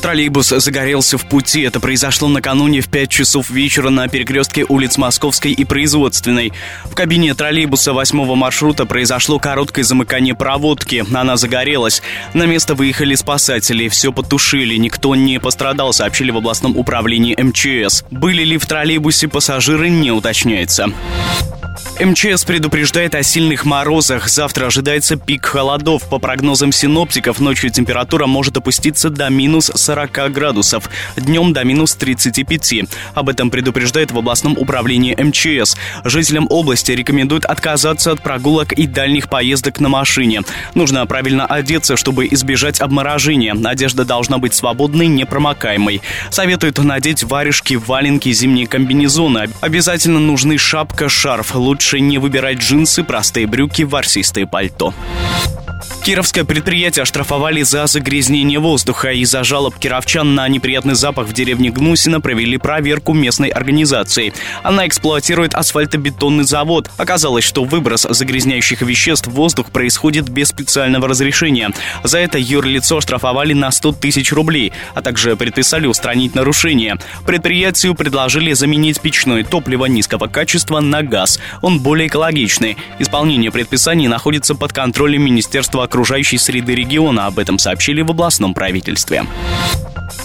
Троллейбус загорелся в пути. Это произошло накануне в 5 часов вечера на перекрестке улиц Московской и Производственной. В кабине троллейбуса 8 маршрута произошло короткое замыкание проводки. Она загорелась. На место выехали спасатели. Все потушили. Никто не пострадал, сообщили в областном управлении МЧС. Были ли в троллейбусе пассажиры, не уточняется. МЧС предупреждает о сильных морозах. Завтра ожидается пик холодов. По прогнозам синоптиков, ночью температура может опуститься до минус 40 градусов, днем до минус 35. Об этом предупреждает в областном управлении МЧС. Жителям области рекомендуют отказаться от прогулок и дальних поездок на машине. Нужно правильно одеться, чтобы избежать обморожения. Одежда должна быть свободной, непромокаемой. Советуют надеть варежки, валенки, зимние комбинезоны. Обязательно нужны шапка, шарф. Лучше лучше не выбирать джинсы, простые брюки, ворсистые пальто. Кировское предприятие оштрафовали за загрязнение воздуха. Из-за жалоб кировчан на неприятный запах в деревне Гнусина провели проверку местной организации. Она эксплуатирует асфальтобетонный завод. Оказалось, что выброс загрязняющих веществ в воздух происходит без специального разрешения. За это юрлицо оштрафовали на 100 тысяч рублей, а также предписали устранить нарушение. Предприятию предложили заменить печное топливо низкого качества на газ. Он более экологичный. Исполнение предписаний находится под контролем Министерства окружающей среды региона. Об этом сообщили в областном правительстве.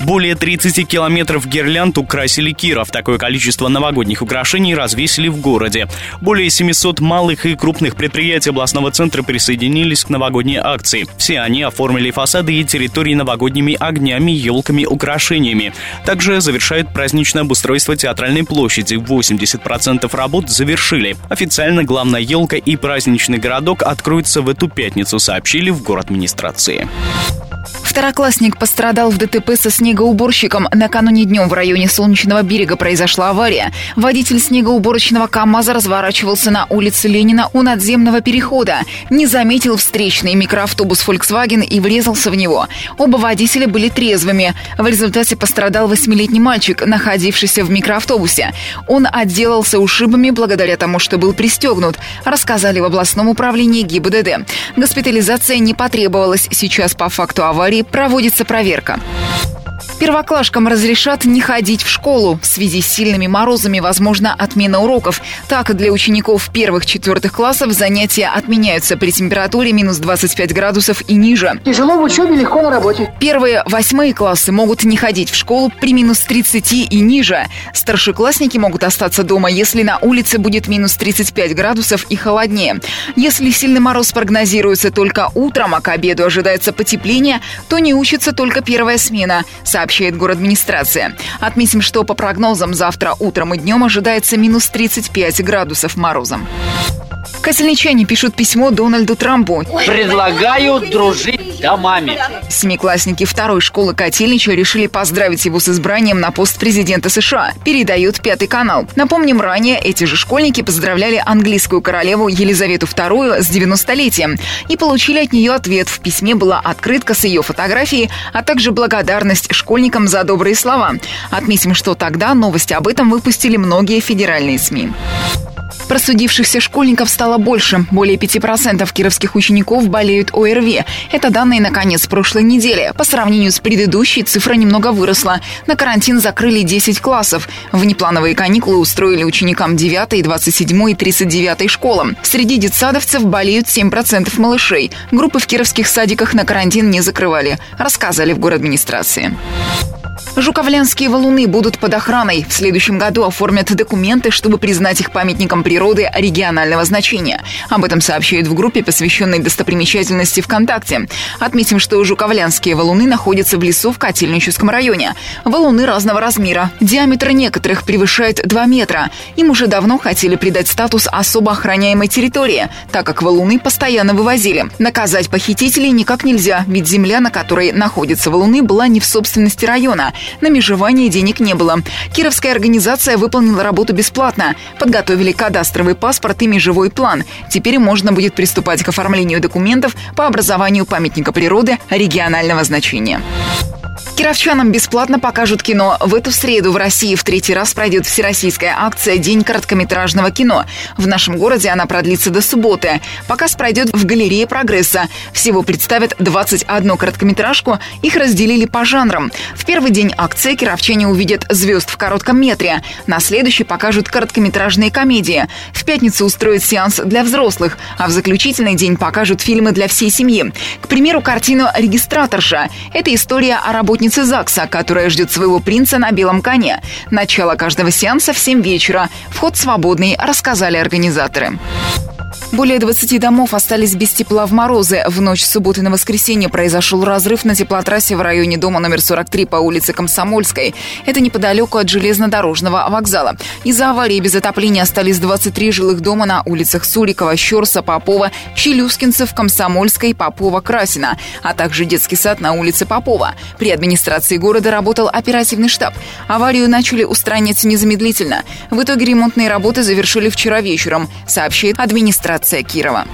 Более 30 километров гирлянд украсили Киров. Такое количество новогодних украшений развесили в городе. Более 700 малых и крупных предприятий областного центра присоединились к новогодней акции. Все они оформили фасады и территории новогодними огнями, елками, украшениями. Также завершает праздничное обустройство театральной площади. 80% работ завершили. Официально главная елка и праздничный городок откроются в эту пятницу, сообщили в город администрации. Второклассник пострадал в ДТП со снегоуборщиком. Накануне днем в районе Солнечного берега произошла авария. Водитель снегоуборочного КАМАЗа разворачивался на улице Ленина у надземного перехода. Не заметил встречный микроавтобус Volkswagen и врезался в него. Оба водителя были трезвыми. В результате пострадал восьмилетний мальчик, находившийся в микроавтобусе. Он отделался ушибами благодаря тому, что был пристегнут, рассказали в областном управлении ГИБДД. Госпитализация не потребовалась. Сейчас по факту аварии проводится проверка. Первоклашкам разрешат не ходить в школу. В связи с сильными морозами возможна отмена уроков. Так, для учеников первых-четвертых классов занятия отменяются при температуре минус 25 градусов и ниже. Тяжело в учебе, легко на работе. Первые восьмые классы могут не ходить в школу при минус 30 и ниже. Старшеклассники могут остаться дома, если на улице будет минус 35 градусов и холоднее. Если сильный мороз прогнозируется только утром, а к обеду ожидается потепление, то не учится только первая смена, сообщает город администрация. Отметим, что по прогнозам завтра утром и днем ожидается минус 35 градусов морозом. Косельничане пишут письмо Дональду Трампу. Предлагаю дружить домами. Семиклассники второй школы Котельнича решили поздравить его с избранием на пост президента США. Передают Пятый канал. Напомним, ранее эти же школьники поздравляли английскую королеву Елизавету II с 90-летием и получили от нее ответ. В письме была открытка с ее фотографией, а также благодарность школьникам за добрые слова. Отметим, что тогда новости об этом выпустили многие федеральные СМИ. Просудившихся школьников стало больше. Более 5% кировских учеников болеют ОРВИ. Это данные на конец прошлой недели. По сравнению с предыдущей цифра немного выросла. На карантин закрыли 10 классов. Внеплановые каникулы устроили ученикам 9, 27 и 39 школам. Среди детсадовцев болеют 7% малышей. Группы в кировских садиках на карантин не закрывали, рассказали в город администрации. Жуковлянские валуны будут под охраной. В следующем году оформят документы, чтобы признать их памятником природы регионального значения. Об этом сообщают в группе, посвященной достопримечательности ВКонтакте. Отметим, что жуковлянские валуны находятся в лесу в Котельническом районе. Валуны разного размера. Диаметр некоторых превышает 2 метра. Им уже давно хотели придать статус особо охраняемой территории, так как валуны постоянно вывозили. Наказать похитителей никак нельзя, ведь земля, на которой находятся валуны, была не в собственности района. На межевание денег не было. Кировская организация выполнила работу бесплатно. Подготовили кадастровый паспорт и межевой план. Теперь можно будет приступать к оформлению документов по образованию памятника природы регионального значения. Кировчанам бесплатно покажут кино. В эту среду в России в третий раз пройдет всероссийская акция «День короткометражного кино». В нашем городе она продлится до субботы. Показ пройдет в галерее «Прогресса». Всего представят 21 короткометражку. Их разделили по жанрам. В первый день акции кировчане увидят звезд в коротком метре. На следующий покажут короткометражные комедии. В пятницу устроят сеанс для взрослых, а в заключительный день покажут фильмы для всей семьи. К примеру, картину «Регистраторша». Это история о работе работницы ЗАГСа, которая ждет своего принца на белом коне. Начало каждого сеанса в 7 вечера. Вход свободный, рассказали организаторы. Более 20 домов остались без тепла в морозы. В ночь с субботы на воскресенье произошел разрыв на теплотрассе в районе дома номер 43 по улице Комсомольской. Это неподалеку от железнодорожного вокзала. Из-за аварии без отопления остались 23 жилых дома на улицах Сурикова, Щерса, Попова, Челюскинцев, Комсомольской, Попова, Красина, а также детский сад на улице Попова. При администрации города работал оперативный штаб. Аварию начали устранять незамедлительно. В итоге ремонтные работы завершили вчера вечером, сообщает администрация администрация Кирова.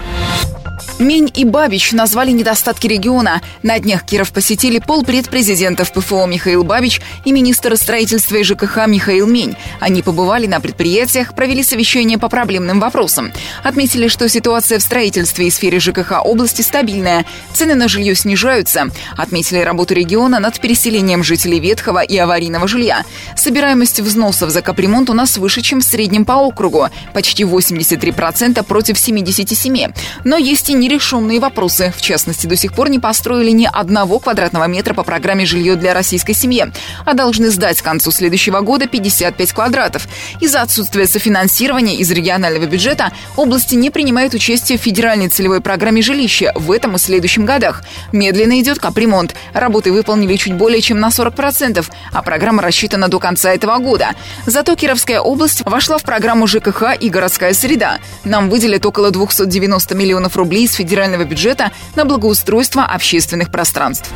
Мень и Бабич назвали недостатки региона. На днях Киров посетили полпред президентов ПФО Михаил Бабич и министр строительства и ЖКХ Михаил Мень. Они побывали на предприятиях, провели совещание по проблемным вопросам. Отметили, что ситуация в строительстве и сфере ЖКХ области стабильная. Цены на жилье снижаются. Отметили работу региона над переселением жителей ветхого и аварийного жилья. Собираемость взносов за капремонт у нас выше, чем в среднем по округу. Почти 83% против 77%. Но есть и нерешенные вопросы. В частности, до сих пор не построили ни одного квадратного метра по программе «Жилье для российской семьи», а должны сдать к концу следующего года 55 квадратов. Из-за отсутствия софинансирования из регионального бюджета области не принимают участие в федеральной целевой программе жилища в этом и следующем годах. Медленно идет капремонт. Работы выполнили чуть более чем на 40%, а программа рассчитана до конца этого года. Зато Кировская область вошла в программу ЖКХ и городская среда. Нам выделят около 290 миллионов рублей из федерального бюджета на благоустройство общественных пространств.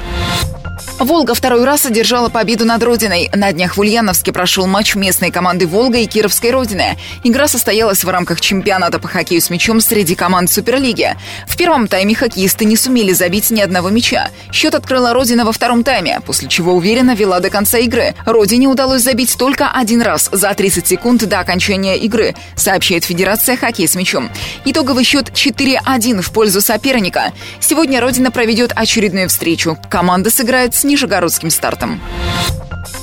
«Волга» второй раз одержала победу над Родиной. На днях в Ульяновске прошел матч местной команды «Волга» и Кировской Родины. Игра состоялась в рамках чемпионата по хоккею с мячом среди команд Суперлиги. В первом тайме хоккеисты не сумели забить ни одного мяча. Счет открыла Родина во втором тайме, после чего уверенно вела до конца игры. Родине удалось забить только один раз за 30 секунд до окончания игры, сообщает Федерация хоккея с мячом. Итоговый счет 4-1 в пользу соперника. Сегодня Родина проведет очередную встречу. Команда сыграет с нижегородским стартом.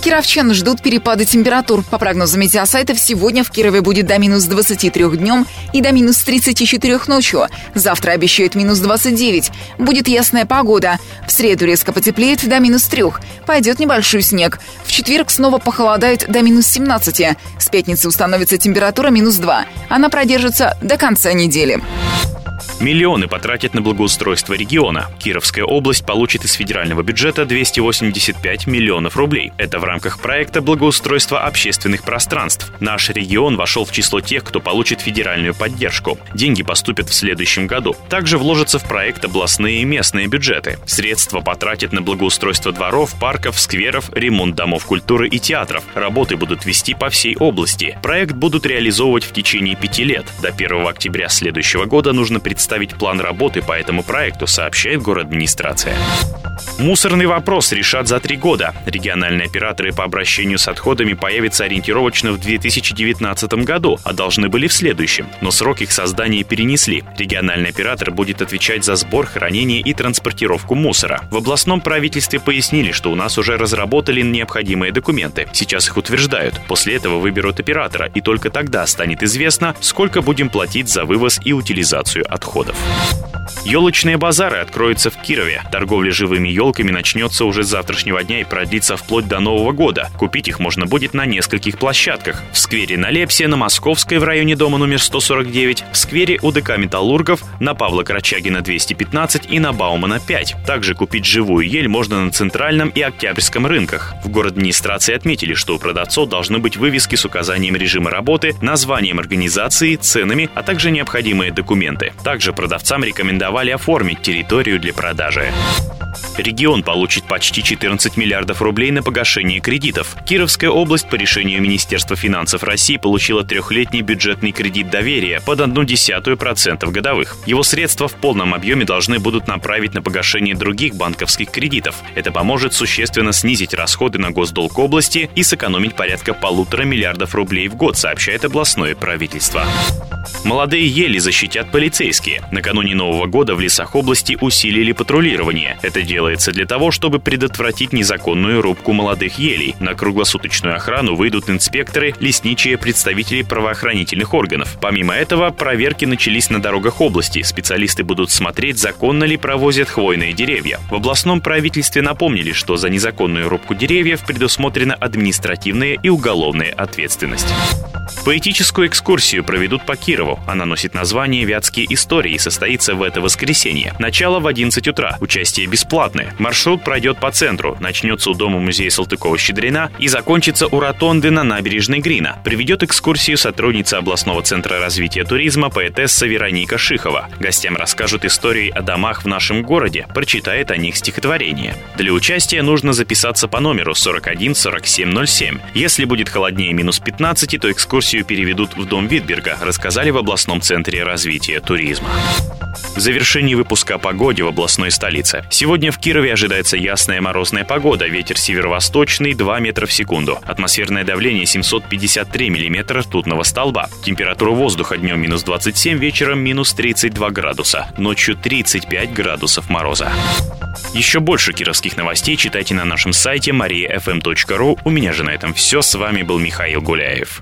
Кировчан ждут перепады температур. По прогнозам метеосайтов, сегодня в Кирове будет до минус 23 днем и до минус 34 ночью. Завтра обещают минус 29. Будет ясная погода. В среду резко потеплеет до минус 3. Пойдет небольшой снег. В четверг снова похолодает до минус 17. С пятницы установится температура минус 2. Она продержится до конца недели. Миллионы потратят на благоустройство региона. Кировская область получит из федерального бюджета 285 миллионов рублей. Это в рамках проекта благоустройства общественных пространств. Наш регион вошел в число тех, кто получит федеральную поддержку. Деньги поступят в следующем году. Также вложатся в проект областные и местные бюджеты. Средства потратят на благоустройство дворов, парков, скверов, ремонт домов культуры и театров. Работы будут вести по всей области. Проект будут реализовывать в течение пяти лет. До 1 октября следующего года нужно представить представить план работы по этому проекту, сообщает город администрация. Мусорный вопрос решат за три года. Региональные операторы по обращению с отходами появятся ориентировочно в 2019 году, а должны были в следующем. Но срок их создания перенесли. Региональный оператор будет отвечать за сбор, хранение и транспортировку мусора. В областном правительстве пояснили, что у нас уже разработали необходимые документы. Сейчас их утверждают. После этого выберут оператора, и только тогда станет известно, сколько будем платить за вывоз и утилизацию отходов отходов. Елочные базары откроются в Кирове. Торговля живыми елками начнется уже с завтрашнего дня и продлится вплоть до Нового года. Купить их можно будет на нескольких площадках. В сквере на Лепсе, на Московской в районе дома номер 149, в сквере УДК «Металлургов», на Павла Карачагина 215 и на Баумана 5. Также купить живую ель можно на Центральном и Октябрьском рынках. В город администрации отметили, что у продавцов должны быть вывески с указанием режима работы, названием организации, ценами, а также необходимые документы. Также Также продавцам рекомендовали оформить территорию для продажи. Регион получит почти 14 миллиардов рублей на погашение кредитов. Кировская область по решению Министерства финансов России получила трехлетний бюджетный кредит доверия под одну десятую процентов годовых. Его средства в полном объеме должны будут направить на погашение других банковских кредитов. Это поможет существенно снизить расходы на госдолг области и сэкономить порядка полутора миллиардов рублей в год, сообщает областное правительство. Молодые ели защитят полицейские. Накануне Нового года в лесах области усилили патрулирование. Это делается для того, чтобы предотвратить незаконную рубку молодых елей. На круглосуточную охрану выйдут инспекторы, лесничие, представители правоохранительных органов. Помимо этого, проверки начались на дорогах области. Специалисты будут смотреть, законно ли провозят хвойные деревья. В областном правительстве напомнили, что за незаконную рубку деревьев предусмотрена административная и уголовная ответственность. Поэтическую экскурсию проведут по Кирову. Она носит название «Вятские истории» и состоится в это воскресенье. Начало в 11 утра. Участие бесплатное. Маршрут пройдет по центру. Начнется у Дома музея Салтыкова-Щедрина и закончится у Ротонды на набережной Грина. Приведет экскурсию сотрудница областного центра развития туризма поэтесса Вероника Шихова. Гостям расскажут истории о домах в нашем городе, прочитает о них стихотворение. Для участия нужно записаться по номеру 41 4707. Если будет холоднее минус 15, то экскурсию переведут в Дом Витберга, рассказали в областном центре развития туризма. В завершении выпуска о погоде в областной столице. Сегодня в Кирове ожидается ясная морозная погода, ветер северо-восточный 2 метра в секунду. Атмосферное давление 753 миллиметра ртутного столба. Температура воздуха днем минус 27, вечером минус 32 градуса. Ночью 35 градусов мороза. Еще больше кировских новостей читайте на нашем сайте mariafm.ru. У меня же на этом все. С вами был Михаил Гуляев.